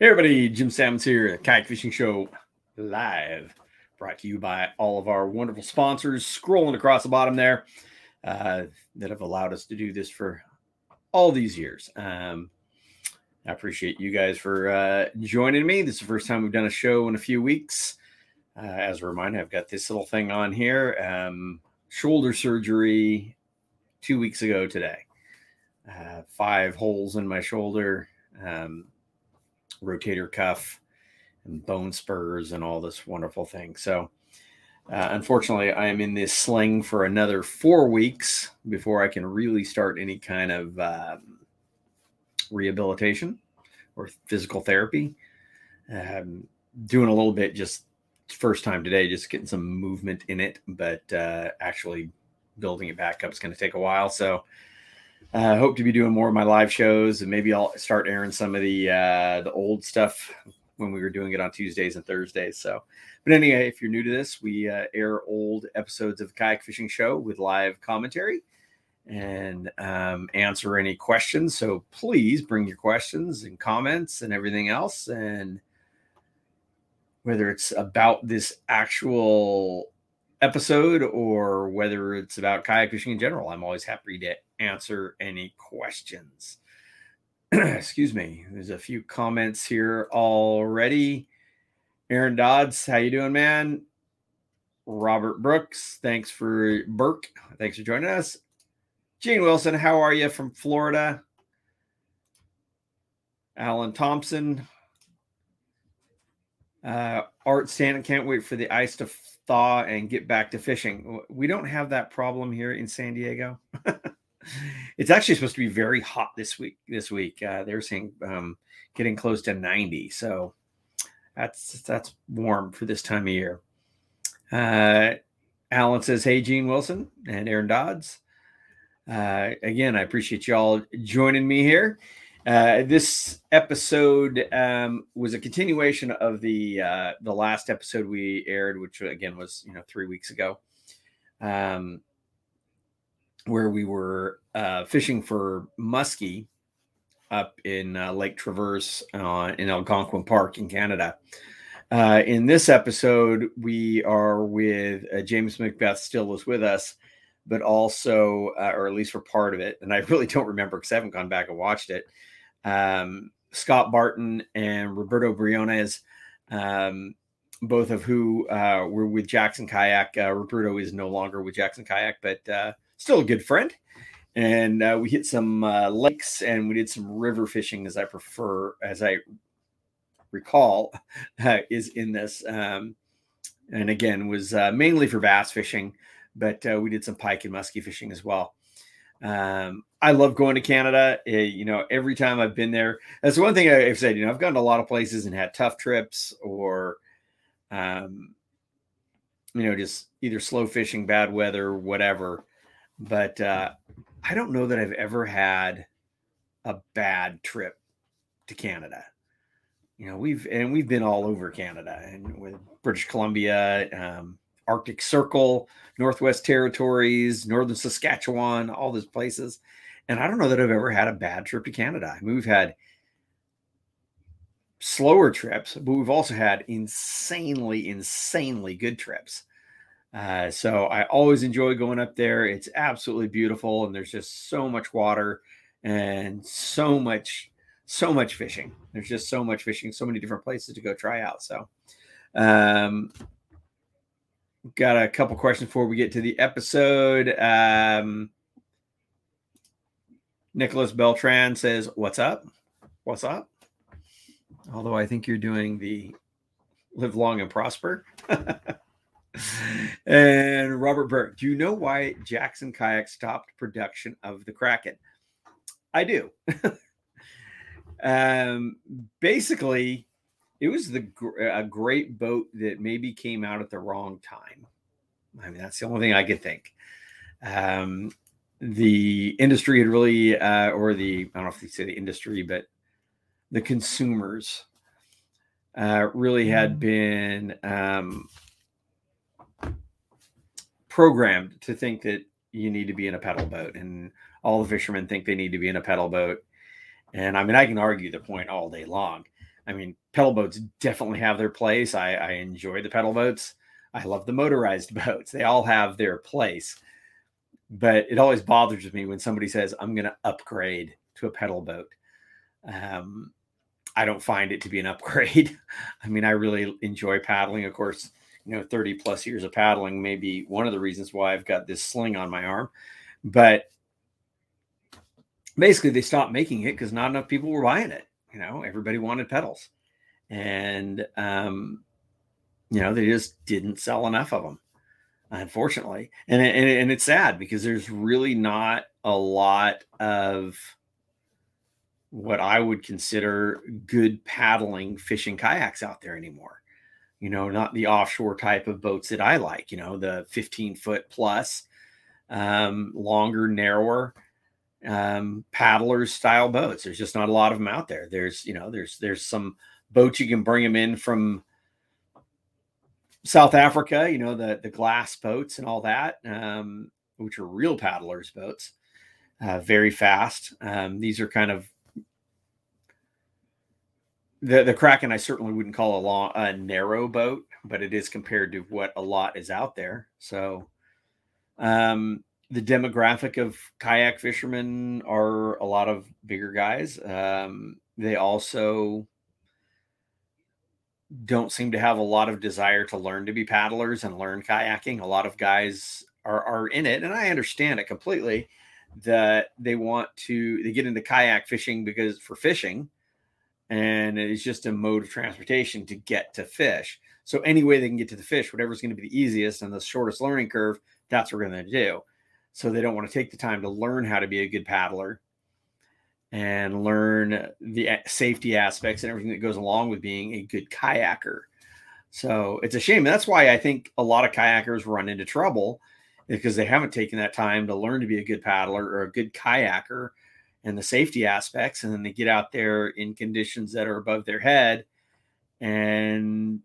Hey everybody, Jim Salmons here, the Kayak Fishing Show live, brought to you by all of our wonderful sponsors, scrolling across the bottom there, uh, that have allowed us to do this for all these years. Um, I appreciate you guys for uh, joining me. This is the first time we've done a show in a few weeks. Uh, as a reminder, I've got this little thing on here. Um, shoulder surgery two weeks ago today. Uh, five holes in my shoulder. Um, rotator cuff and bone spurs and all this wonderful thing. So, uh, unfortunately, I am in this sling for another four weeks before I can really start any kind of um, rehabilitation or physical therapy. Um, doing a little bit just first time today, just getting some movement in it, but uh, actually building it back up is going to take a while. So, I uh, hope to be doing more of my live shows, and maybe I'll start airing some of the uh, the old stuff when we were doing it on Tuesdays and Thursdays. So, but anyway, if you're new to this, we uh, air old episodes of the Kayak Fishing Show with live commentary and um, answer any questions. So please bring your questions and comments and everything else, and whether it's about this actual episode or whether it's about kayak fishing in general. I'm always happy to answer any questions. Excuse me. There's a few comments here already. Aaron Dodds, how you doing, man? Robert Brooks, thanks for Burke. Thanks for joining us. Gene Wilson, how are you from Florida? Alan Thompson. Uh, Art Stanton can't wait for the ice to thaw and get back to fishing. We don't have that problem here in San Diego. it's actually supposed to be very hot this week. This week, uh, they're saying um, getting close to 90. So that's that's warm for this time of year. Uh, Alan says, "Hey, Gene Wilson and Aaron Dodds." Uh, again, I appreciate y'all joining me here. Uh, this episode um, was a continuation of the uh, the last episode we aired, which again was you know three weeks ago, um, where we were uh, fishing for muskie up in uh, Lake Traverse uh, in Algonquin Park in Canada. Uh, in this episode, we are with James McBeth still is with us, but also, or at least for part of it, and I really don't remember because I haven't gone back and watched it um, Scott Barton and Roberto Briones, um, both of who uh, were with Jackson Kayak. Uh, Roberto is no longer with Jackson Kayak, but uh, still a good friend. And uh, we hit some uh, lakes and we did some river fishing, as I prefer, as I recall, is in this. Um, and again, was uh, mainly for bass fishing, but we did some pike and muskie fishing as well. Um, I love going to Canada. Uh, you know, every time I've been there, that's one thing I've said. You know, I've gone to a lot of places and had tough trips, or, um, you know, just either slow fishing, bad weather, whatever. But uh, I don't know that I've ever had a bad trip to Canada. You know, we've and we've been all over Canada and with British Columbia, um, Arctic Circle, Northwest Territories, Northern Saskatchewan, all those places. And I don't know that I've ever had a bad trip to Canada. I mean, we've had slower trips, but we've also had insanely, insanely good trips. Uh, so I always enjoy going up there. It's absolutely beautiful, and there's just so much water and so much, so much fishing. There's just so much fishing, so many different places to go try out. So, um, got a couple questions before we get to the episode. Um, Nicholas Beltran says, What's up? What's up? Although I think you're doing the live long and prosper. and Robert Burke, do you know why Jackson Kayak stopped production of the Kraken? I do. um, basically, it was the a great boat that maybe came out at the wrong time. I mean, that's the only thing I could think. Um, the industry had really, uh, or the I don't know if you say the industry, but the consumers uh, really had mm. been um, programmed to think that you need to be in a pedal boat, and all the fishermen think they need to be in a pedal boat. And I mean, I can argue the point all day long. I mean, pedal boats definitely have their place. I, I enjoy the pedal boats. I love the motorized boats. They all have their place. But it always bothers me when somebody says, I'm going to upgrade to a pedal boat. Um, I don't find it to be an upgrade. I mean, I really enjoy paddling. Of course, you know, 30 plus years of paddling may be one of the reasons why I've got this sling on my arm. But basically, they stopped making it because not enough people were buying it. You know, everybody wanted pedals. And, um, you know, they just didn't sell enough of them, unfortunately. And, and, and it's sad because there's really not a lot of what I would consider good paddling fishing kayaks out there anymore. You know, not the offshore type of boats that I like, you know, the 15 foot plus, um, longer, narrower, um, paddlers style boats. There's just not a lot of them out there. There's, you know, there's, there's some boats you can bring them in from South Africa, you know, the, the glass boats and all that, um, which are real paddlers boats, uh, very fast. Um, these are kind of the the Kraken I certainly wouldn't call a long a narrow boat, but it is compared to what a lot is out there. So um the demographic of kayak fishermen are a lot of bigger guys. Um, they also don't seem to have a lot of desire to learn to be paddlers and learn kayaking. A lot of guys are, are in it, and I understand it completely that they want to they get into kayak fishing because for fishing and it's just a mode of transportation to get to fish. So any way they can get to the fish, whatever's going to be the easiest and the shortest learning curve, that's what we're going to do. So they don't want to take the time to learn how to be a good paddler and learn the safety aspects and everything that goes along with being a good kayaker. So it's a shame. And that's why I think a lot of kayakers run into trouble because they haven't taken that time to learn to be a good paddler or a good kayaker and the safety aspects and then they get out there in conditions that are above their head and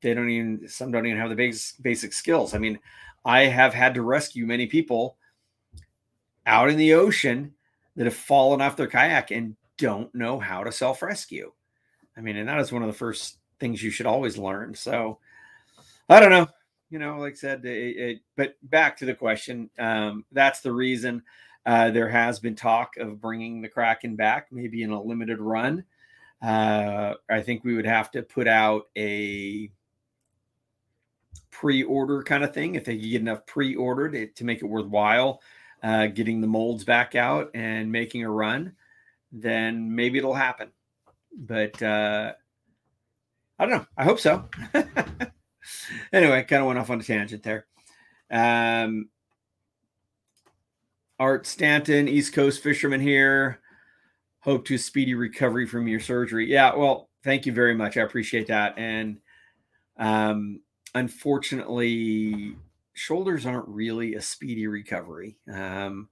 they don't even some don't even have the basic basic skills. I mean i have had to rescue many people out in the ocean that have fallen off their kayak and don't know how to self rescue i mean and that is one of the first things you should always learn. So i don't know you know like i said it, it, but back to the question um, that's the reason uh, there has been talk of bringing the Kraken back, maybe in a limited run. Uh, I think we would have to put out a pre-order kind of thing if they could get enough pre-ordered to make it worthwhile. Uh, getting the molds back out and making a run, then maybe it'll happen. But uh, I don't know. I hope so. anyway, kind of went off on a tangent there. Um, Art Stanton, East Coast fisherman here. Hope to speedy recovery from your surgery. Yeah, well, thank you very much. I appreciate that. And um, unfortunately, shoulders aren't really a speedy recovery. Um,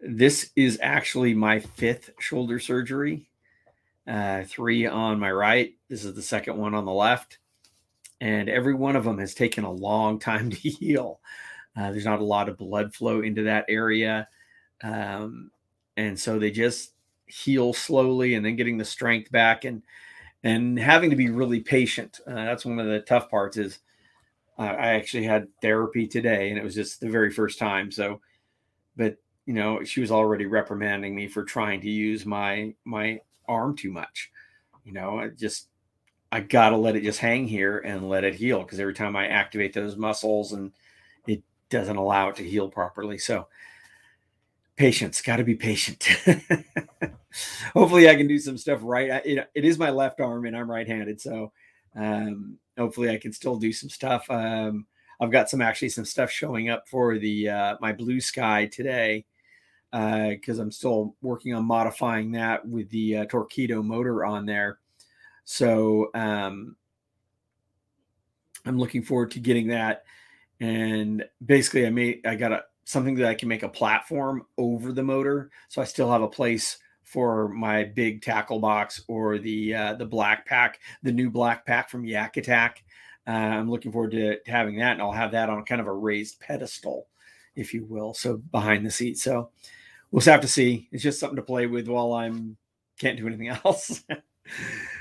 this is actually my fifth shoulder surgery, uh, three on my right. This is the second one on the left. And every one of them has taken a long time to heal. Uh, there's not a lot of blood flow into that area. Um, and so they just heal slowly and then getting the strength back and and having to be really patient. Uh, that's one of the tough parts is uh, I actually had therapy today and it was just the very first time. So, but you know, she was already reprimanding me for trying to use my my arm too much. You know, I just I gotta let it just hang here and let it heal because every time I activate those muscles and doesn't allow it to heal properly. So patience, got to be patient. hopefully I can do some stuff right. I, it, it is my left arm and I'm right-handed. So um, hopefully I can still do some stuff. Um, I've got some actually some stuff showing up for the uh, my blue sky today because uh, I'm still working on modifying that with the uh, Torqeedo motor on there. So um, I'm looking forward to getting that and basically I made I got a something that I can make a platform over the motor, so I still have a place for my big tackle box or the uh, the black pack, the new black pack from Yak Attack. Uh, I'm looking forward to, to having that, and I'll have that on kind of a raised pedestal, if you will, so behind the seat. So we'll have to see. It's just something to play with while I'm can't do anything else.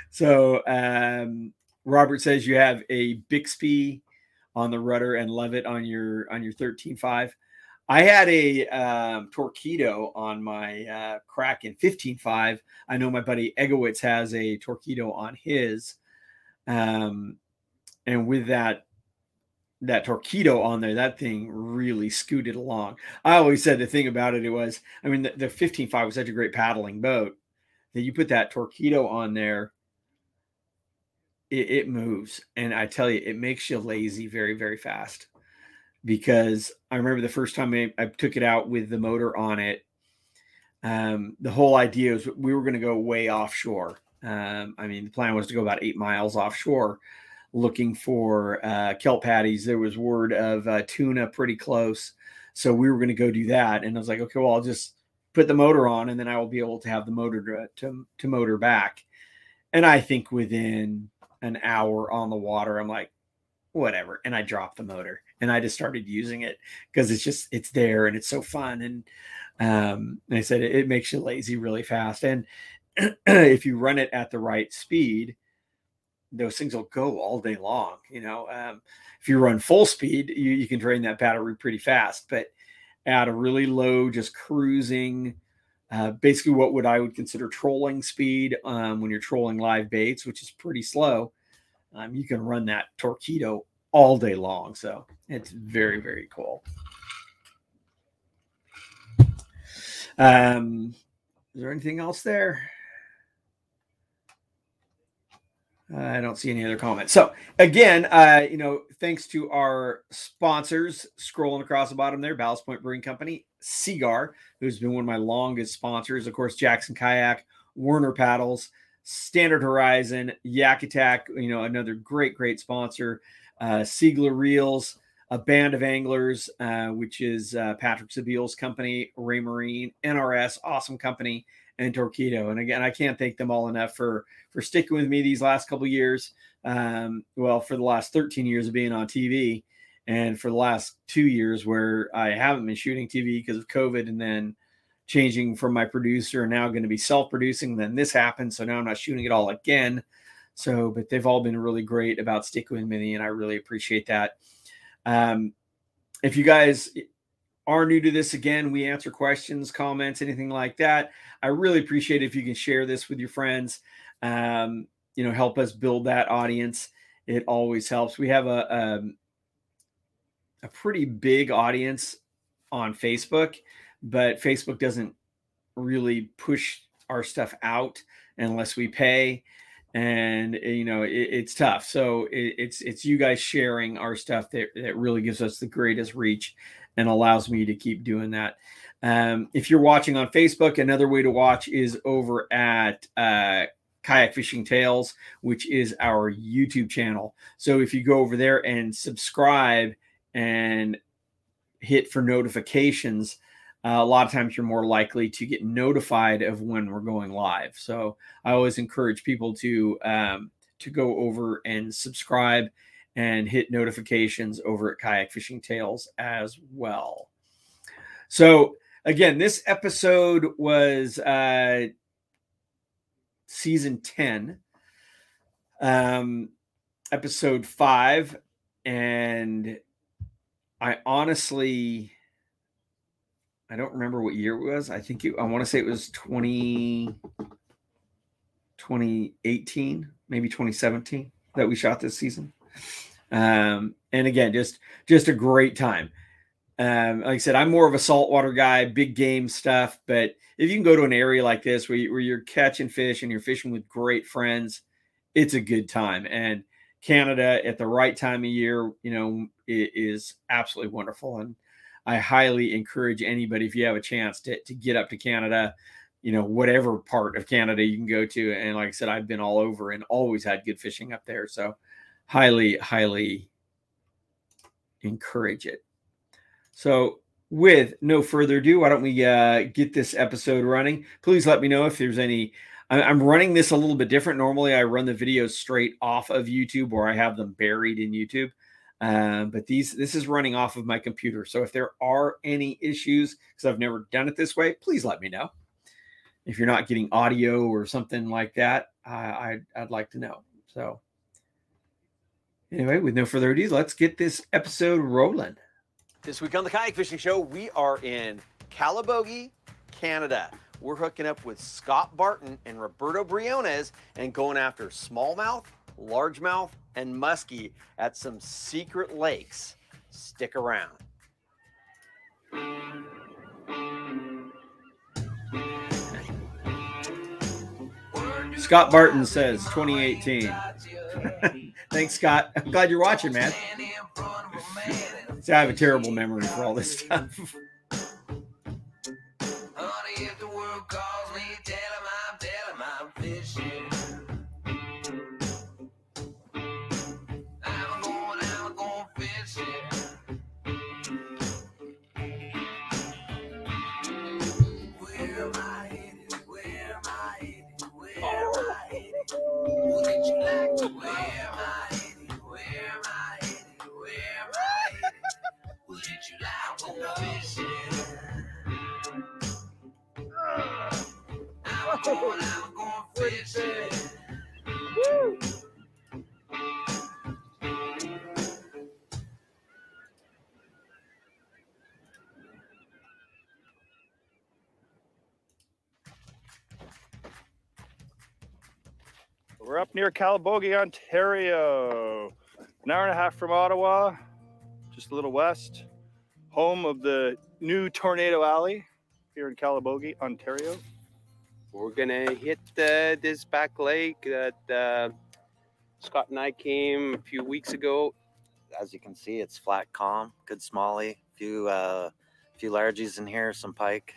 so um, Robert says you have a Bixpy on the rudder and Levitt on your on your 13.5. I had a um, Torqeedo on my uh, Kraken 15.5. I know my buddy Egowitz has a Torqeedo on his. Um, and with that that Torqeedo on there, that thing really scooted along. I always said the thing about it, it was, I mean, the, the 15.5 was such a great paddling boat that you put that Torqeedo on there, it, it moves. And I tell you, it makes you lazy very, very fast. Because I remember the first time I, I took it out with the motor on it, um, the whole idea was we were going to go way offshore. Um, I mean, the plan was to go about eight miles offshore looking for uh, kelp patties. There was word of uh, tuna pretty close. So we were going to go do that. And I was like, okay, well, I'll just put the motor on and then I will be able to have the motor to, to, to motor back. And I think within an hour on the water, I'm like, whatever. And I dropped the motor and I just started using it because it's just, it's there and it's so fun. And, um, and I said, it, it makes you lazy really fast. And if you run it at the right speed, those things will go all day long. You know, um, if you run full speed, you, you can drain that battery pretty fast. But at a really low, just cruising, uh, basically what would I would consider trolling speed um, when you're trolling live baits, which is pretty slow. Um, you can run that Torqeedo all day long. So it's very, very cool. Um, is there anything else there? I don't see any other comments. So again, uh, you know, thanks to our sponsors, scrolling across the bottom there, Ballast Point Brewing Company, Seaguar, who's been one of my longest sponsors, of course, Jackson Kayak, Werner Paddles, Standard Horizon, Yak Attack, you know, another great, great sponsor, uh, Seigler Reels, a band of anglers, uh, which is uh, Patrick Sebile's company, Raymarine, NRS, awesome company, and Torqeedo. And again, I can't thank them all enough for for sticking with me these last couple years. Um, well, for the last 13 years of being on TV, and for the last two years where I haven't been shooting TV because of COVID, and then changing from my producer and now going to be self-producing. Then this happened, so now I'm not shooting it all again. So, but they've all been really great about sticking with me, and I really appreciate that. Um, if you guys are new to this again, we answer questions, comments, anything like that. I really appreciate if you can share this with your friends. Um, you know, help us build that audience. It always helps. We have a um, a pretty big audience on Facebook, but Facebook doesn't really push our stuff out unless we pay and you know it, it's tough so it, it's it's you guys sharing our stuff that, that really gives us the greatest reach and allows me to keep doing that. Um, if you're watching on Facebook, another way to watch is over at uh, Kayak Fishing Tales, which is our YouTube channel. So if you go over there and subscribe and hit for notifications, uh, a lot of times you're more likely to get notified of when we're going live. So I always encourage people to um, to go over and subscribe and hit notifications over at Kayak Fishing Tales as well. So, again, this episode was uh, season 10, um, episode five. And I honestly, I don't remember what year it was. I think it, I want to say it was 20, 2018, maybe 2017 that we shot this season. Um, and again, just just a great time. Um, like I said, I'm more of a saltwater guy, big game stuff. But if you can go to an area like this where, you, where you're catching fish and you're fishing with great friends, it's a good time. And Canada at the right time of year, you know, is absolutely wonderful. And I highly encourage anybody, if you have a chance to, to get up to Canada, you know, whatever part of Canada you can go to. And like I said, I've been all over and always had good fishing up there. So highly, highly encourage it. So, with no further ado, why don't we uh, get this episode running? Please let me know if there's any. I'm running this a little bit different. Normally, I run the videos straight off of YouTube or I have them buried in YouTube. Um, but these this is running off of my computer. So if there are any issues, because I've never done it this way, please let me know. if you're not getting audio or something like that, I, I'd, I'd like to know. So, anyway, with no further ado, let's get this episode rolling. This week on the Kayak Fishing Show, we are in Calabogie, Canada. We're hooking up with Scott Barton and Roberto Briones and going after smallmouth, largemouth, and muskie at some secret lakes. Stick around. Scott Barton says 2018. Thanks, Scott. I'm glad you're watching, man. See, I have a terrible memory for all this stuff. We're near Calabogie, Ontario. An hour and a half from Ottawa, just a little west. Home of the new Tornado Alley here in Calabogie, Ontario. We're gonna hit uh, this back lake that uh, Scott and I came a few weeks ago. as you can see, it's flat calm, good smallie, few uh, few largies in here, some pike.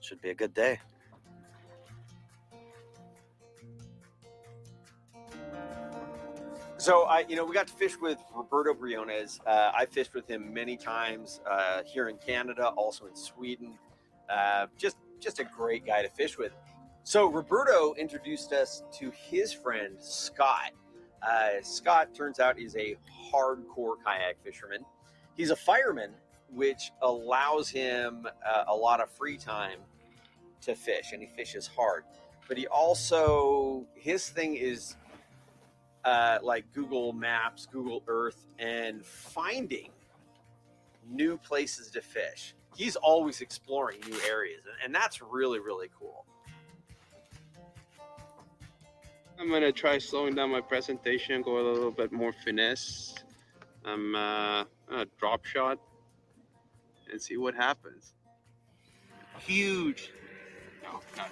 Should be a good day. So I, you know, we got to fish with Roberto Briones. Uh, I fished with him many times uh, here in Canada, also in Sweden. Uh, just, just a great guy to fish with. So Roberto introduced us to his friend Scott. Uh, Scott turns out is a hardcore kayak fisherman. He's a fireman, which allows him uh, a lot of free time to fish, and he fishes hard. But he also his thing is uh, like Google Maps, Google Earth, and finding new places to fish. He's always exploring new areas, and- that's really, really cool. I'm gonna try slowing down my presentation, go a little bit more finesse. I'm uh, a drop shot and see what happens. Huge. No, not.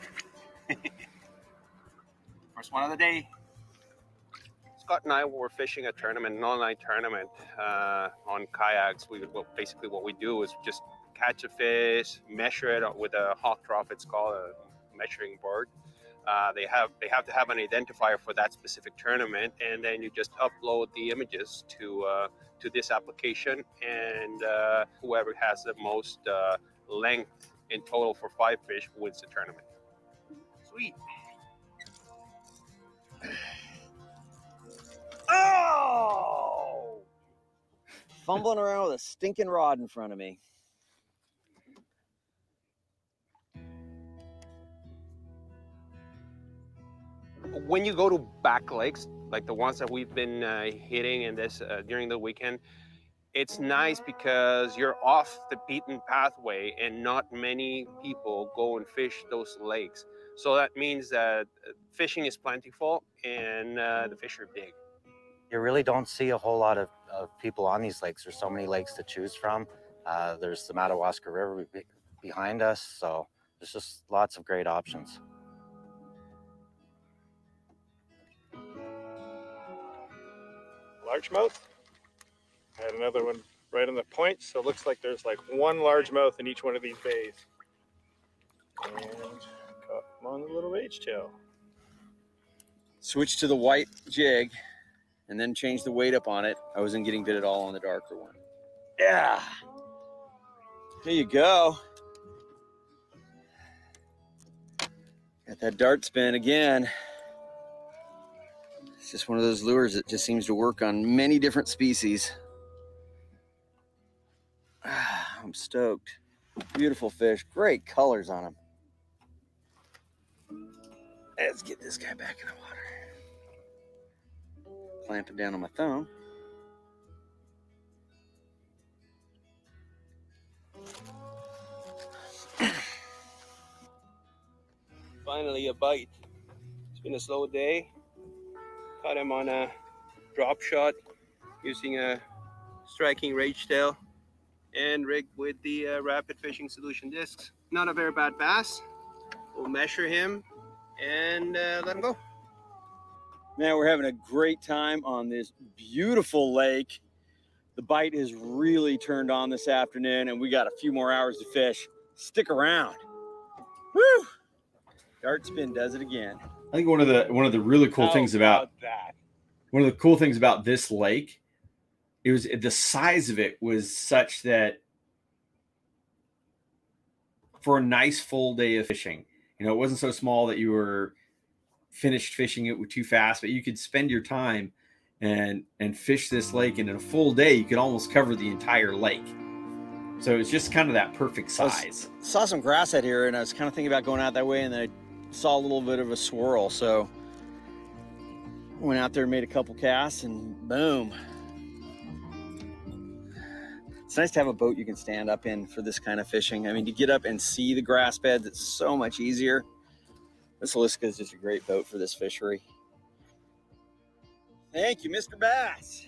First one of the day. Scott and I were fishing a tournament, an online tournament uh, on kayaks. We well, basically what we do is just catch a fish, measure it with a Hawg Trough. It's called a measuring board. Uh, they have they have to have an identifier for that specific tournament, and then you just upload the images to uh, to this application, and uh, whoever has the most uh, length in total for five fish wins the tournament. Sweet. Oh! Fumbling around with a stinking rod in front of me. when you go to back lakes like the ones that we've been uh, hitting in this uh, during the weekend it's nice because you're off the beaten pathway and not many people go and fish those lakes so that means that fishing is plentiful and uh, the fish are big You really don't see a whole lot of, of people on these lakes. There's so many lakes to choose from. Uh, there's the Madawaska River be- behind us, so there's just lots of great options. Largemouth. I had another one right on the point, so it looks like there's like one largemouth in each one of these bays. And caught him on the little H tail. Switch to the white jig, and then change the weight up on it. I wasn't getting bit at all on the darker one. Yeah. There you go. Got that dart spin again. It's just one of those lures that just seems to work on many different species. Ah, I'm stoked. Beautiful fish, great colors on them. Let's get this guy back in the water. Clamp it down on my thumb. Finally, a bite. It's been a slow day. Caught him on a drop shot using a Strike King Rage Tail and rigged with the uh, rapid fishing solution discs. Not a very bad bass. We'll measure him and uh, let him go. Man, we're having a great time on this beautiful lake. The bite is really turned on this afternoon, and we got a few more hours to fish. Stick around. Woo! Dart spin does it again. I think one of the one of the really cool How things about that. one of the cool things about this lake it was the size of it was such that for a nice full day of fishing you know it wasn't so small that you were finished fishing it too fast but you could spend your time and and fish this lake and in a full day you could almost cover the entire lake so it's just kind of that perfect size. I Saw some grass out here, and I was kind of thinking about going out that way, and then I saw a little bit of a swirl. So went out there, made a couple casts, and boom. It's nice to have a boat you can stand up in for this kind of fishing. I mean, to get up and see the grass beds, it's so much easier. This Liska is just a great boat for this fishery. Thank you, Mr. Bass.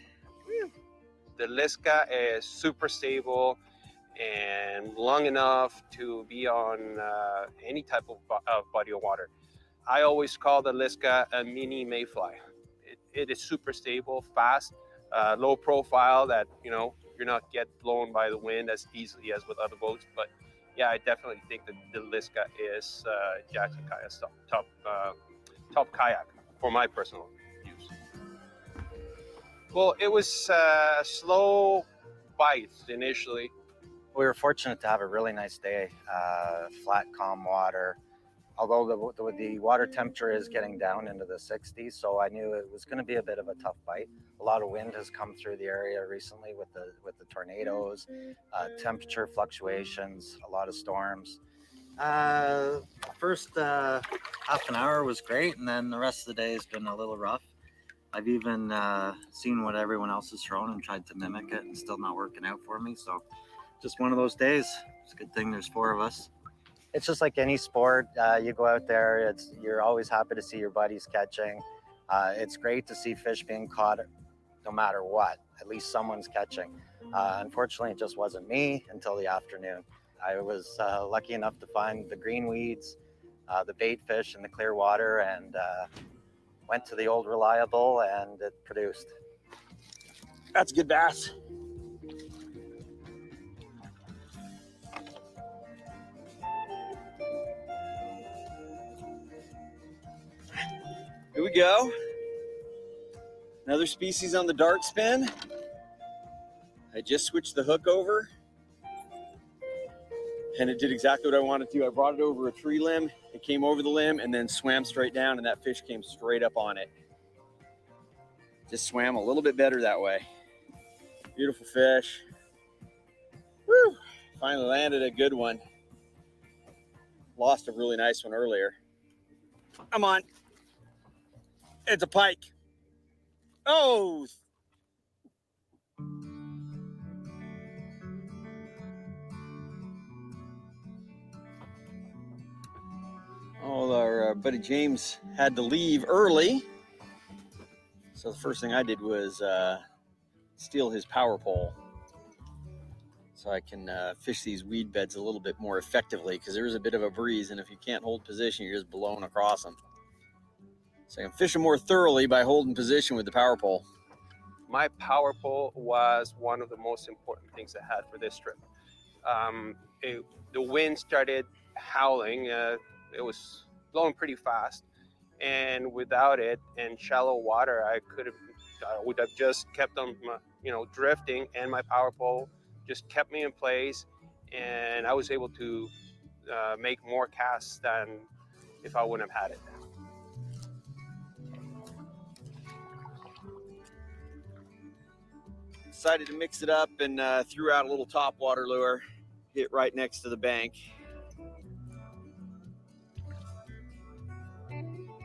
The Liska is super stable and long enough to be on uh, any type of, bo- of body of water. I always call the Liska a mini mayfly. It, it is super stable, fast, uh, low profile that, you know, you're not get blown by the wind as easily as with other boats. But yeah, I definitely think that the Liska is uh, Jackson Kayak's top, top, uh, top kayak for my personal use. Well, it was uh, slow bites initially. we were fortunate to have a really nice day uh, flat calm water although the, the, water temperature is getting down into the 60s so i knew it was going to be a bit of a tough bite a lot of wind has come through the area recently with the with the tornadoes uh, temperature fluctuations a lot of storms uh, first uh, half an hour was great and then the rest of the day has been a little rough i've even uh, seen what everyone else has thrown and tried to mimic it and still not working out for me so just one of those days. It's a good thing there's four of us. It's just like any sport. Uh, you go out there, it's you're always happy to see your buddies catching. Uh, it's great to see fish being caught, no matter what. At least someone's catching. Uh, unfortunately, it just wasn't me until the afternoon. I was uh, lucky enough to find the green weeds, uh, the bait fish in the clear water, and uh, went to the old reliable, and it produced. That's good bass. Here we go. Another species on the dart spin. I just switched the hook over. And it did exactly what I wanted to. I brought it over a tree limb. It came over the limb and then swam straight down, and that fish came straight up on it. Just swam a little bit better that way. Beautiful fish. Woo! Finally landed a good one. Lost a really nice one earlier. Come on. It's a pike. Oh! Oh, our uh, buddy James had to leave early. So the first thing I did was uh, steal his power pole so I can uh, fish these weed beds a little bit more effectively because there is a bit of a breeze, and if you can't hold position, you're just blown across them. So I can fish them more thoroughly by holding position with the power pole. my power pole was one of the most important things I had for this trip. Um, it, the wind started howling. Uh, it was blowing pretty fast, and without it and shallow water, I could have, would have just kept on, you know, drifting, and my power pole just kept me in place, and I was able to uh, make more casts than if I wouldn't have had it. decided to mix it up and uh, threw out a little top water lure, hit right next to the bank. Boom,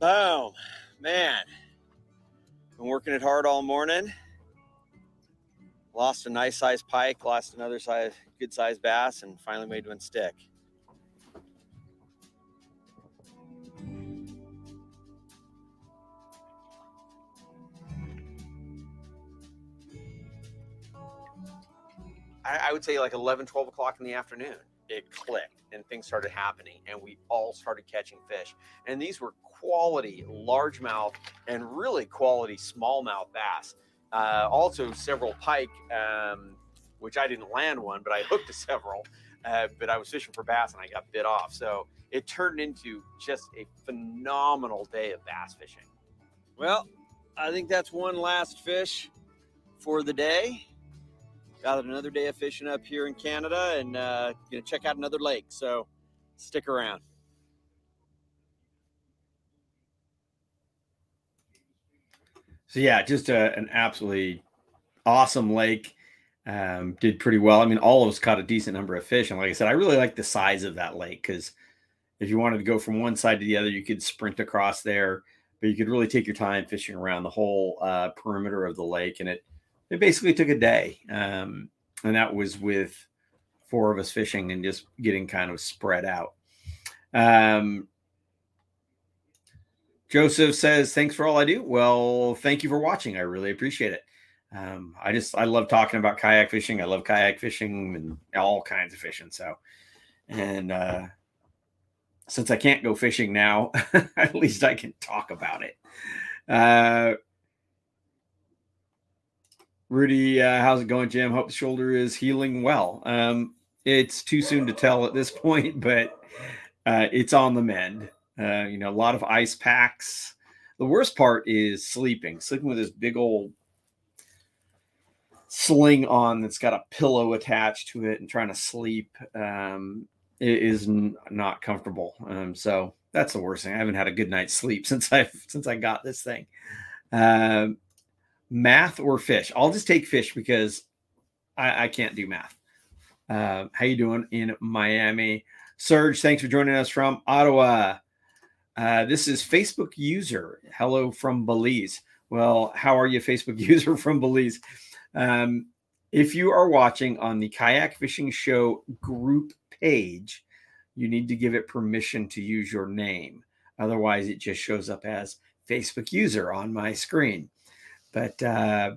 oh, man. Been working it hard all morning. Lost a nice sized pike, lost another size, good sized bass, and finally made one stick. I, I would say like 11, 12 o'clock in the afternoon, it clicked and things started happening and we all started catching fish. And these were quality largemouth and really quality smallmouth bass. Uh, also several pike, um, which I didn't land one, but I hooked several. Uh, but I was fishing for bass and I got bit off. So it turned into just a phenomenal day of bass fishing. Well, I think that's one last fish for the day got another day of fishing up here in Canada and uh, gonna check out another lake. So stick around. So yeah, just a, an absolutely awesome lake. Um, did pretty well. I mean, all of us caught a decent number of fish, and like I said, I really like the size of that lake because if you wanted to go from one side to the other, you could sprint across there, but you could really take your time fishing around the whole uh, perimeter of the lake, and it it basically took a day, um, and that was with four of us fishing and just getting kind of spread out. Um, Joseph says, "Thanks for all I do." Well, thank you for watching. I really appreciate it. Um, I just I love talking about kayak fishing. I love kayak fishing and all kinds of fishing. So, and uh, since I can't go fishing now, at least I can talk about it. Uh, Rudy, uh, how's it going, Jim? Hope the shoulder is healing well. Um, it's too soon to tell at this point, but uh, it's on the mend. Uh, you know, a lot of ice packs. The worst part is sleeping, sleeping with this big old sling on that's got a pillow attached to it and trying to sleep um, is n- not comfortable. Um, so that's the worst thing. I haven't had a good night's sleep since I since I got this thing. Um, math or fish? I'll just take fish because I, I can't do math. Uh, how you doing in Miami? Serge, thanks for joining us from Ottawa. Uh, this is Facebook user. Hello from Belize. Well, how are you, Facebook user from Belize? Um, if you are watching on the Kayak Fishing Show group page, you need to give it permission to use your name. Otherwise, it just shows up as Facebook user on my screen. But uh,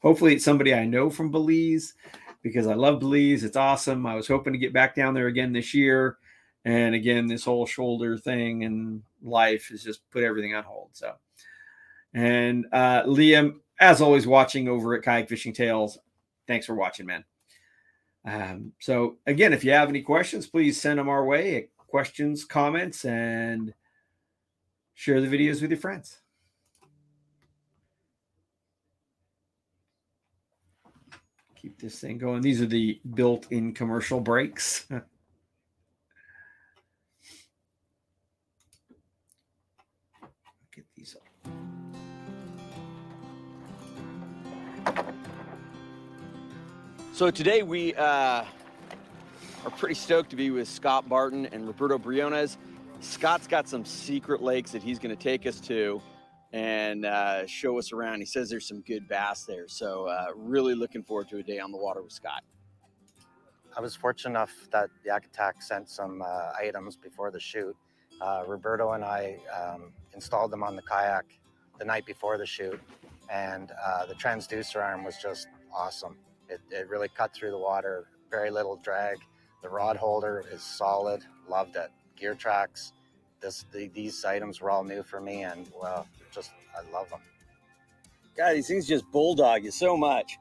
hopefully, it's somebody I know from Belize because I love Belize. It's awesome. I was hoping to get back down there again this year. And again, this whole shoulder thing and life has just put everything on hold. So, and uh, Liam, as always, watching over at Kayak Fishing Tales. Thanks for watching, man. Um, so, again, if you have any questions, please send them our way. Questions, comments, and share the videos with your friends. Keep this thing going. These are the built-in commercial breaks. Get these up. So today we uh, are pretty stoked to be with Scott Barton and Roberto Briones. Scott's got some secret lakes that he's going to take us to and uh, show us around. He says there's some good bass there. So, uh, really looking forward to a day on the water with Scott. I was fortunate enough that Yak Attack sent some uh, items before the shoot. Uh, Roberto and I um, installed them on the kayak the night before the shoot, and uh, the transducer arm was just awesome. It, it really cut through the water, very little drag. The rod holder is solid, loved it. Gear tracks, this the, these items were all new for me, and well, just I love them. God, these things just bulldog you so much.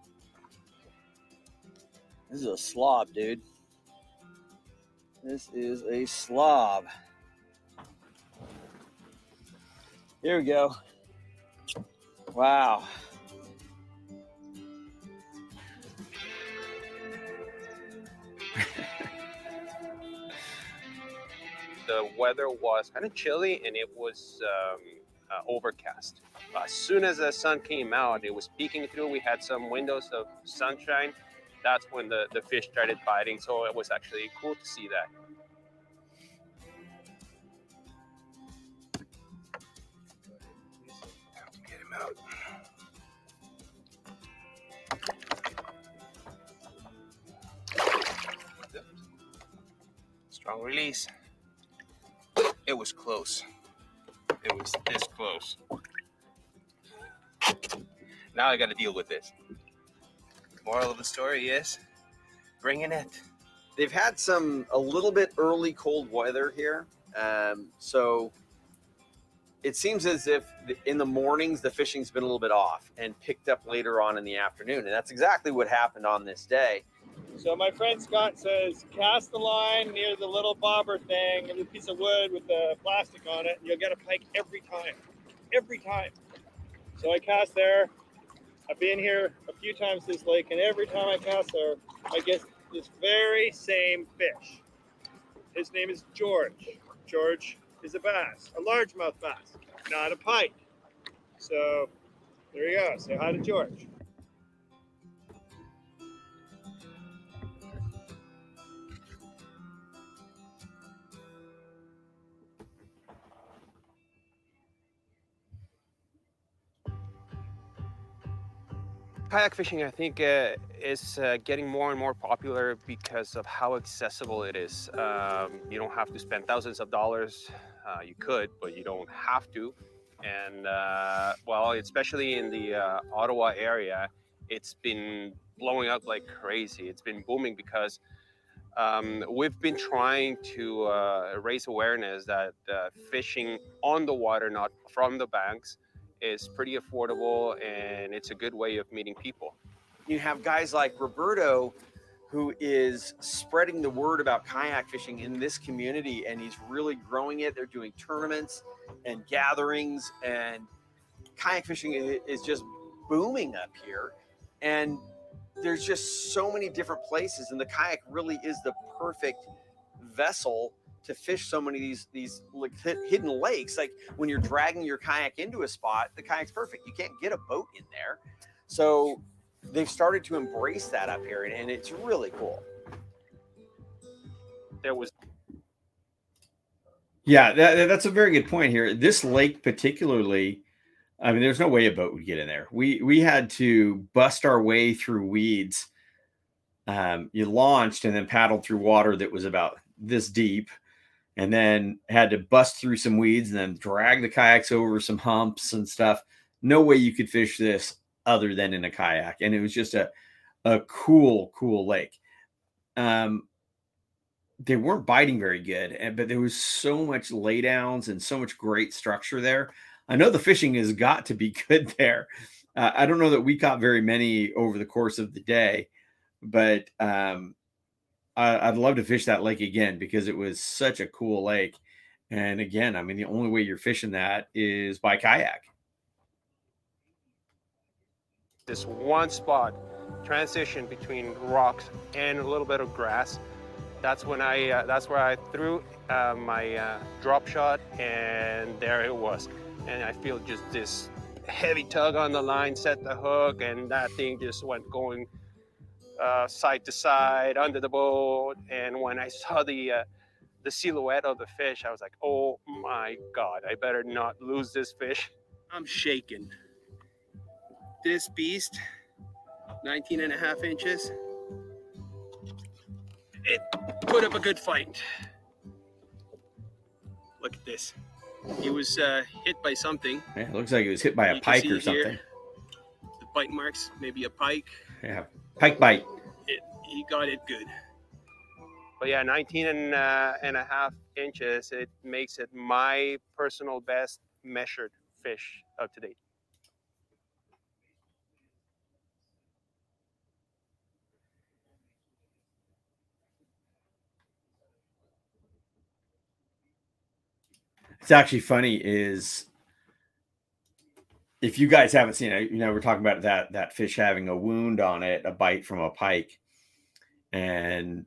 This is a slob, dude. This is a slob. Here we go. Wow. the weather was kind of chilly and it was um, uh, overcast. As soon as the sun came out, it was peeking through. We had some windows of sunshine. That's when the, the fish started biting. So it was actually cool to see that. Get him out. Strong release. It was close. It was this close. Now I got to deal with this. Moral of the story is bringing it. They've had some a little bit early cold weather here, um, so it seems as if in the mornings the fishing's been a little bit off and picked up later on in the afternoon, and that's exactly what happened on this day. So my friend Scott says, cast the line near the little bobber thing the piece of wood with the plastic on it, and you'll get a pike every time. Every time. So I cast there. I've been here a few times this lake, and every time I cast there, I get this very same fish. His name is George. George is a bass, a largemouth bass, not a pike. So there you go. Say hi to George. Kayak fishing, I think, uh, is uh, getting more and more popular because of how accessible it is. Um, you don't have to spend thousands of dollars. Uh, you could, but you don't have to. And uh, well, especially in the uh, Ottawa area, it's been blowing up like crazy. It's been booming because um, we've been trying to uh, raise awareness that fishing on the water, not from the banks, is pretty affordable and it's a good way of meeting people. You have guys like Roberto who is spreading the word about kayak fishing in this community and he's really growing it. They're doing tournaments and gatherings and kayak fishing is just booming up here. And there's just so many different places and the kayak really is the perfect vessel to fish so many of these these like hidden lakes. Like when you're dragging your kayak into a spot, the kayak's perfect. You can't get a boat in there, so they've started to embrace that up here, and, and it's really cool. There was. Yeah, that, that's a very good point here. This lake, particularly, I mean, there's no way a boat would get in there. We we had to bust our way through weeds. Um, you launched and then paddled through water that was about this deep and then had to bust through some weeds and then drag the kayaks over some humps and stuff. No way you could fish this other than in a kayak. And it was just a, a cool, cool lake. Um, they weren't biting very good, but there was so much laydowns and so much great structure there. I know the fishing has got to be good there. Uh, I don't know that we caught very many over the course of the day, but um, I, would love to fish that lake again because it was such a cool lake. And again, I mean, the only way you're fishing that is by kayak. This one spot transition between rocks and a little bit of grass. That's when I. Uh, that's where I threw uh, my uh, drop shot, and there it was. And I feel just this heavy tug on the line, set the hook, and that thing just went going uh, side to side under the boat. And when I saw the uh, the silhouette of the fish, I was like, "Oh my god! I better not lose this fish." I'm shaking. This beast, 19 and a half inches. It put up a good fight. Look at this. He was uh, hit by something. Yeah, it looks like he was hit by a you pike or something. Here. The bite marks, maybe a pike. Yeah, pike bite. It, he got it good. But yeah, 19 and, uh, and a half inches, it makes it my personal best measured fish up to date. It's actually funny is if you guys haven't seen it, you know, we're talking about that that fish having a wound on it, a bite from a pike. And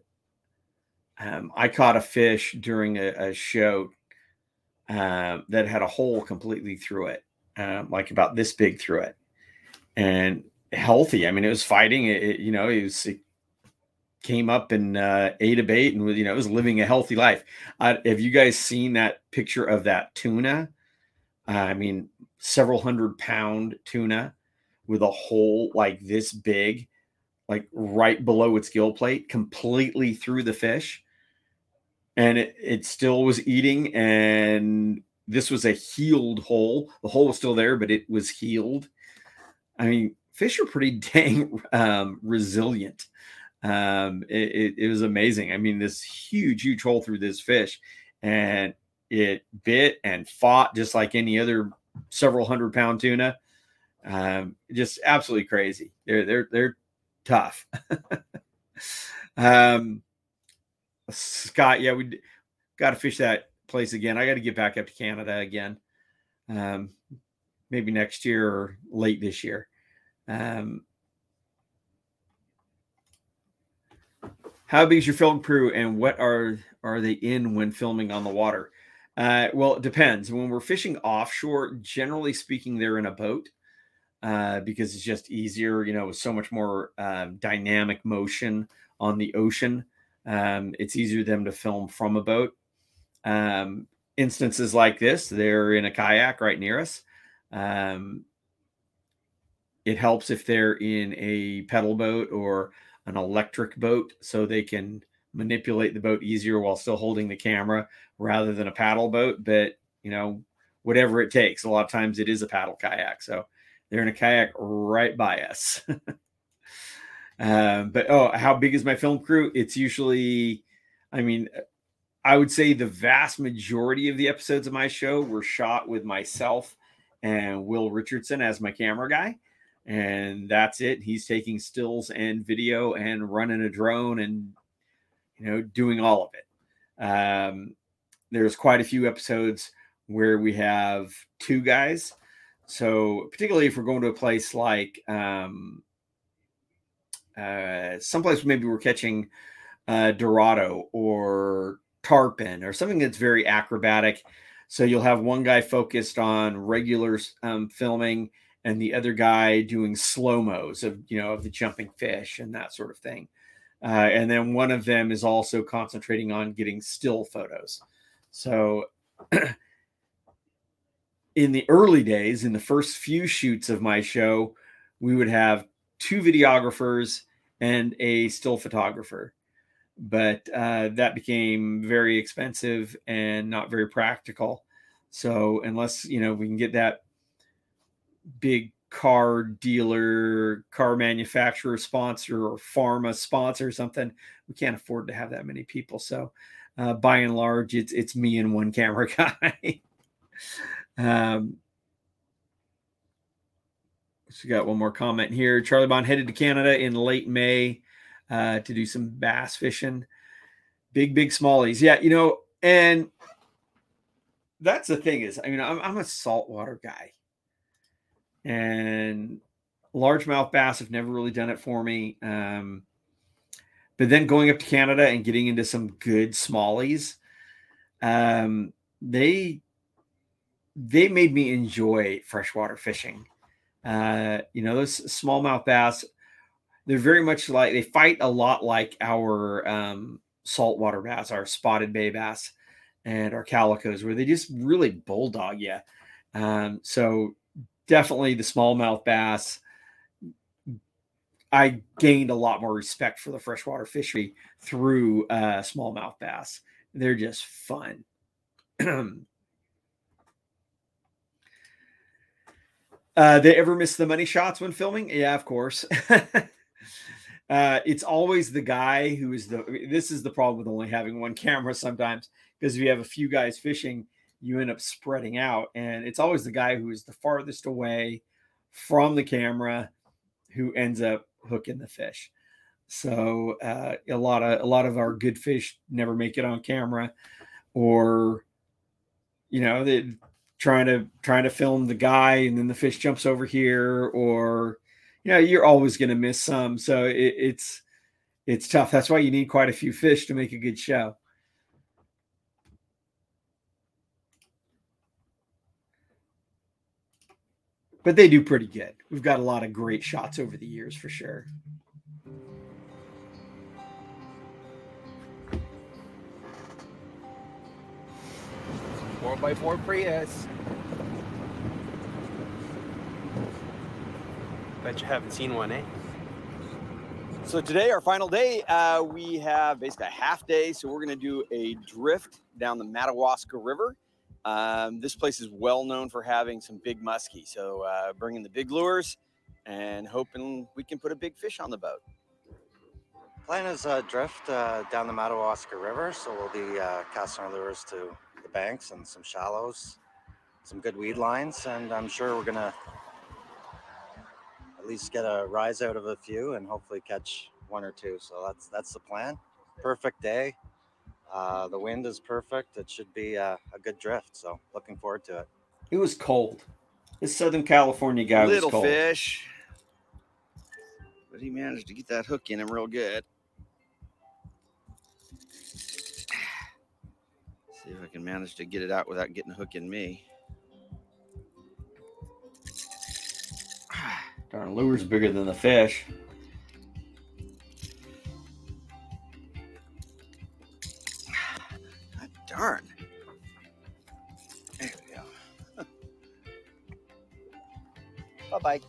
um, I caught a fish during a, a show uh, that had a hole completely through it, um, like about this big through it, and healthy. I mean, it was fighting. It, it you know, it was it came up and uh, ate a bait, and you know, it was living a healthy life. Uh, have you guys seen that picture of that tuna? I mean, several hundred pound tuna with a hole like this big, like right below its gill plate, completely through the fish. and it, it still was eating. And this was a healed hole. The hole was still there, but it was healed. I mean, fish are pretty dang um, resilient. Um, it, it, it was amazing. I mean, this huge, huge hole through this fish, and it bit and fought just like any other several hundred pound tuna. Um, just absolutely crazy. They're they're they're tough. um, Scott, yeah, we got to fish that place again. I got to get back up to Canada again. Um, maybe next year or late this year. Um, how big is your film crew, and what are are they in when filming on the water? Uh, well, it depends. When we're fishing offshore, generally speaking, they're in a boat uh, because it's just easier. You know, with so much more um, dynamic motion on the ocean. Um, it's easier them to film from a boat. Um, instances like this, they're in a kayak right near us. Um, it helps if they're in a pedal boat or an electric boat so they can manipulate the boat easier while still holding the camera rather than a paddle boat. But, you know, whatever it takes. A lot of times it is a paddle kayak. So they're in a kayak right by us. um, but oh, how big is my film crew? It's usually, I mean, I would say the vast majority of the episodes of my show were shot with myself and Will Richardson as my camera guy and that's it. He's taking stills and video and running a drone and you know doing all of it. Um, there's quite a few episodes where we have two guys. So particularly if we're going to a place like um, uh, someplace maybe we're catching uh, Dorado or tarpon or something that's very acrobatic. So you'll have one guy focused on regular um, filming and the other guy doing slow mos of you know of the jumping fish and that sort of thing. Uh, and then one of them is also concentrating on getting still photos. So in the early days, in the first few shoots of my show, we would have two videographers and a still photographer. But uh, that became very expensive and not very practical. So unless you know we can get that big car dealer, car manufacturer sponsor, or pharma sponsor or something. We can't afford to have that many people. So, uh, by and large, it's it's me and one camera guy. um, so, got one more comment here. Charlie Bond headed to Canada in late May uh, to do some bass fishing. Big, big smallies. Yeah, you know, and that's the thing is, I mean, I'm, I'm a saltwater guy and largemouth bass have never really done it for me. Um, but then going up to Canada and getting into some good smallies, um, they they made me enjoy freshwater fishing. Uh, you know, those smallmouth bass, they're very much like they fight a lot like our um, saltwater bass, our spotted bay bass, and our calicos, where they just really bulldog you. Um, so definitely the smallmouth bass. I gained a lot more respect for the freshwater fishery through uh, smallmouth bass. They're just fun. uh, they ever miss the money shots when filming? Yeah, of course. uh, it's always the guy who is the. This is the problem with only having one camera sometimes because if you have a few guys fishing, you end up spreading out. And it's always the guy who is the farthest away from the camera who ends up hooking the fish. So uh, a lot of a lot of our good fish never make it on camera, or you know they trying to trying to film the guy and then the fish jumps over here, or you know you're always going to miss some. So it, it's it's tough. That's why you need quite a few fish to make a good show. But they do pretty good. We've got a lot of great shots over the years for sure. Four by four Prius. Bet you haven't seen one, eh? So today, our final day, uh, we have basically a half day. So we're going to do a drift down the Madawaska River. Um, this place is well known for having some big muskie. So uh, bringing the big lures and hoping we can put a big fish on the boat. Plan is uh, drift uh, down the Madawaska River, so we'll be uh, casting our lures to the banks and some shallows, some good weed lines, and I'm sure we're gonna at least get a rise out of a few and hopefully catch one or two. So that's that's the plan. Perfect day. Uh, the wind is perfect. It should be uh, a good drift. So looking forward to it. It was cold. This Southern California guy Little was cold. fish. But he managed to get that hook in him real good. See if I can manage to get it out without getting a hook in me. Darn lure's bigger than the fish. Darn. There we go. bye bye.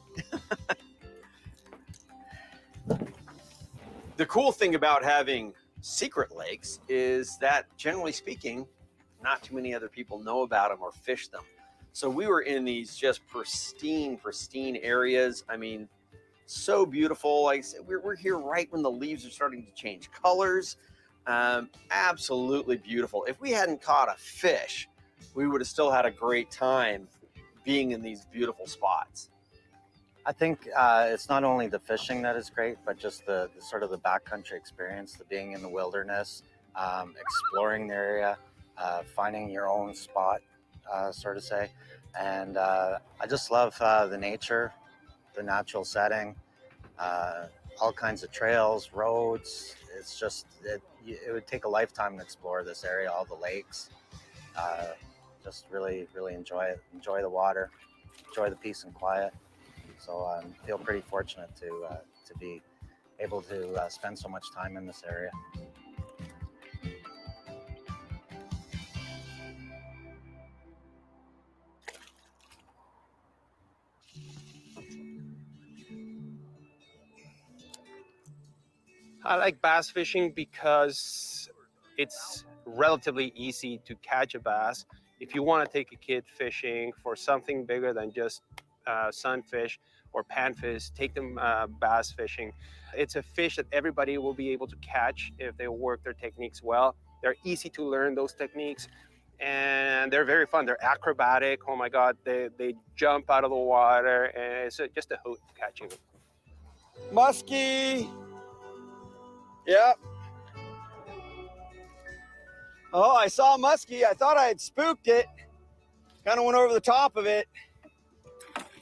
the cool thing about having secret lakes is that, generally speaking, not too many other people know about them or fish them. So we were in these just pristine, pristine areas. I mean, so beautiful. Like I said, we're, we're here right when the leaves are starting to change colors. Um, absolutely beautiful. If we hadn't caught a fish, we would have still had a great time being in these beautiful spots. I think uh, it's not only the fishing that is great, but just the, the sort of the backcountry experience, the being in the wilderness, um, exploring the area, uh, finding your own spot, uh, sort of say. And uh, I just love uh, the nature, the natural setting, uh, all kinds of trails, roads. It's just it, it would take a lifetime to explore this area, all the lakes. Uh, just really, really enjoy it. Enjoy the water, enjoy the peace and quiet. So I um, feel pretty fortunate to uh, to be able to uh, spend so much time in this area. I like bass fishing because it's relatively easy to catch a bass. If you want to take a kid fishing for something bigger than just uh, sunfish or panfish, take them uh, bass fishing. It's a fish that everybody will be able to catch if they work their techniques well. They're easy to learn those techniques and they're very fun. They're acrobatic. Oh my God, they, they jump out of the water and it's just a hoot catching them. Muskie. Yep. Oh, I saw a muskie. I thought I had spooked it. Kind of went over the top of it.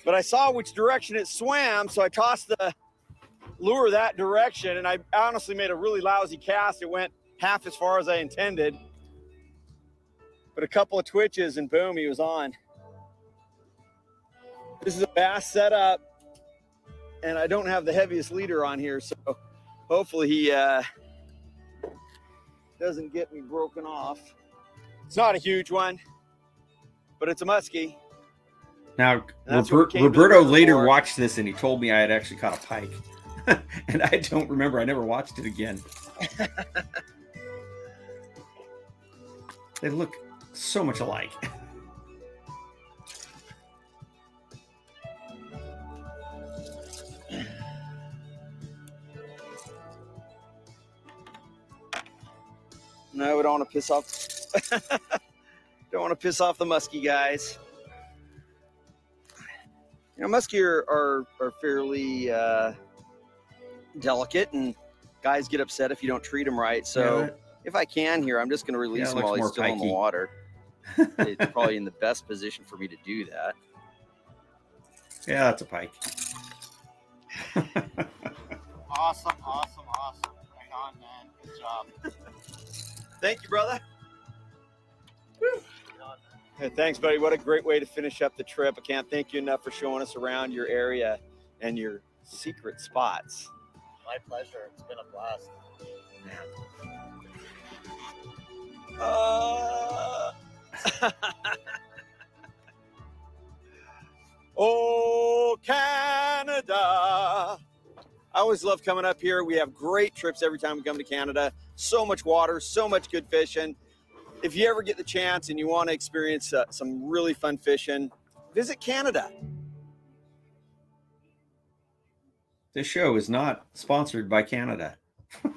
But I saw which direction it swam, so I tossed the lure that direction, and I honestly made a really lousy cast. It went half as far as I intended. But a couple of twitches, and boom, he was on. This is a bass setup, and I don't have the heaviest leader on here, so hopefully he uh, doesn't get me broken off. It's not a huge one, but it's a muskie. Now, That's what we Robert, came to the Roberto later for. watched this and he told me I had actually caught a pike. and I don't remember. I never watched it again. they look so much alike. No, we don't want to piss off. don't want to piss off the muskie guys. You know, muskie are are, are fairly uh, delicate, and guys get upset if you don't treat them right. So Yeah, if I can here, I'm just going to release it him while he's more still in the water. it's probably in the best position for me to do that. yeah, that's a pike. Awesome, awesome, awesome. Right on, man. Good job. Thank you, brother. Hey, thanks, buddy. What a great way to finish up the trip. I can't thank you enough for showing us around your area and your secret spots. My pleasure. It's been a blast. Uh... oh, Canada, I always love coming up here. We have great trips every time we come to Canada. So much water, so much good fishing. If you ever get the chance and you want to experience uh, some really fun fishing, visit Canada. This show is not sponsored by Canada.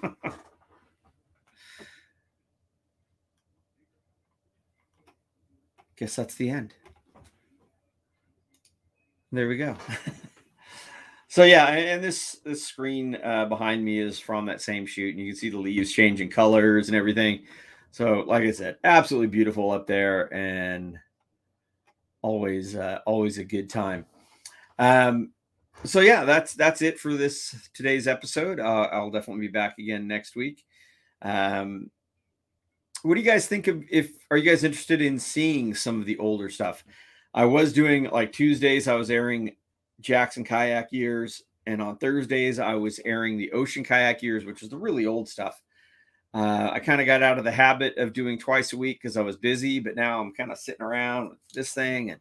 Guess that's the end. There we go. so yeah, and this this screen uh, behind me is from that same shoot, and you can see the leaves changing colors and everything. So, like I said, absolutely beautiful up there, and always uh, always a good time. Um, so yeah, that's that's it for this today's episode. Uh, I'll definitely be back again next week. Um, what do you guys think of? If are you guys interested in seeing some of the older stuff? I was doing like Tuesdays. I was airing Jackson kayak years, and on Thursdays I was airing the Ocean kayak years, which is the really old stuff. Uh, I kind of got out of the habit of doing twice a week because I was busy, but now I'm kind of sitting around with this thing and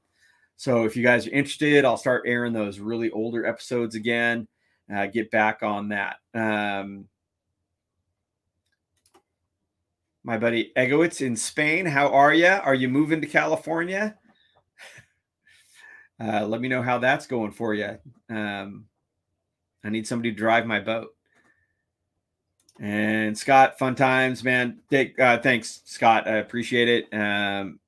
so if you guys are interested, I'll start airing those really older episodes again. Uh, get back on that. Um, my buddy Egowitz in Spain, how are you? Are you moving to California? Uh, let me know how that's going for you. Um, I need somebody to drive my boat. And Scott, fun times, man. Uh, thanks, Scott. I appreciate it. Um,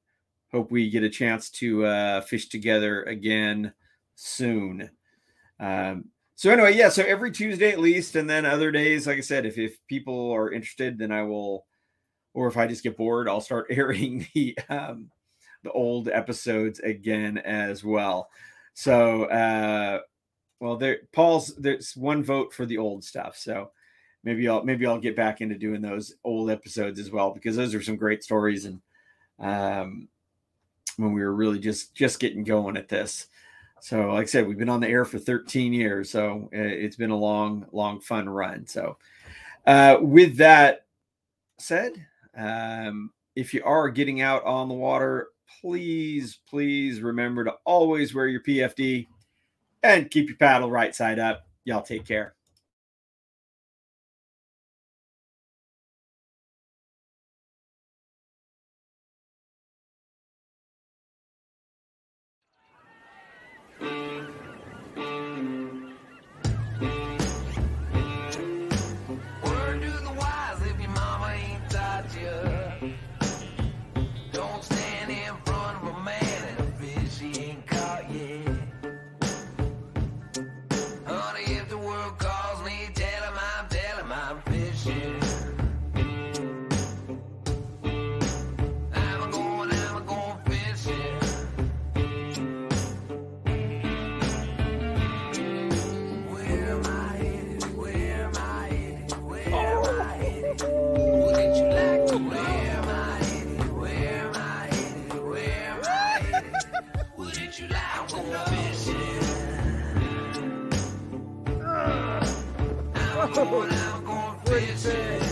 hope we get a chance to uh, fish together again soon. Um, so anyway, yeah. So every Tuesday at least, and then other days, like I said, if if people are interested, then I will, or if I just get bored, I'll start airing the um, the old episodes again as well. So, uh, well, there, Paul's there's one vote for the old stuff. So maybe I'll maybe I'll get back into doing those old episodes as well because those are some great stories and um, when we were really just just getting going at this. So, like I said, we've been on the air for 13 years, so uh, it's been a long, long, fun run. So, uh, with that said, um, if you are getting out on the water, please, please remember to always wear your PFD and keep your paddle right side up. Y'all take care. Woo!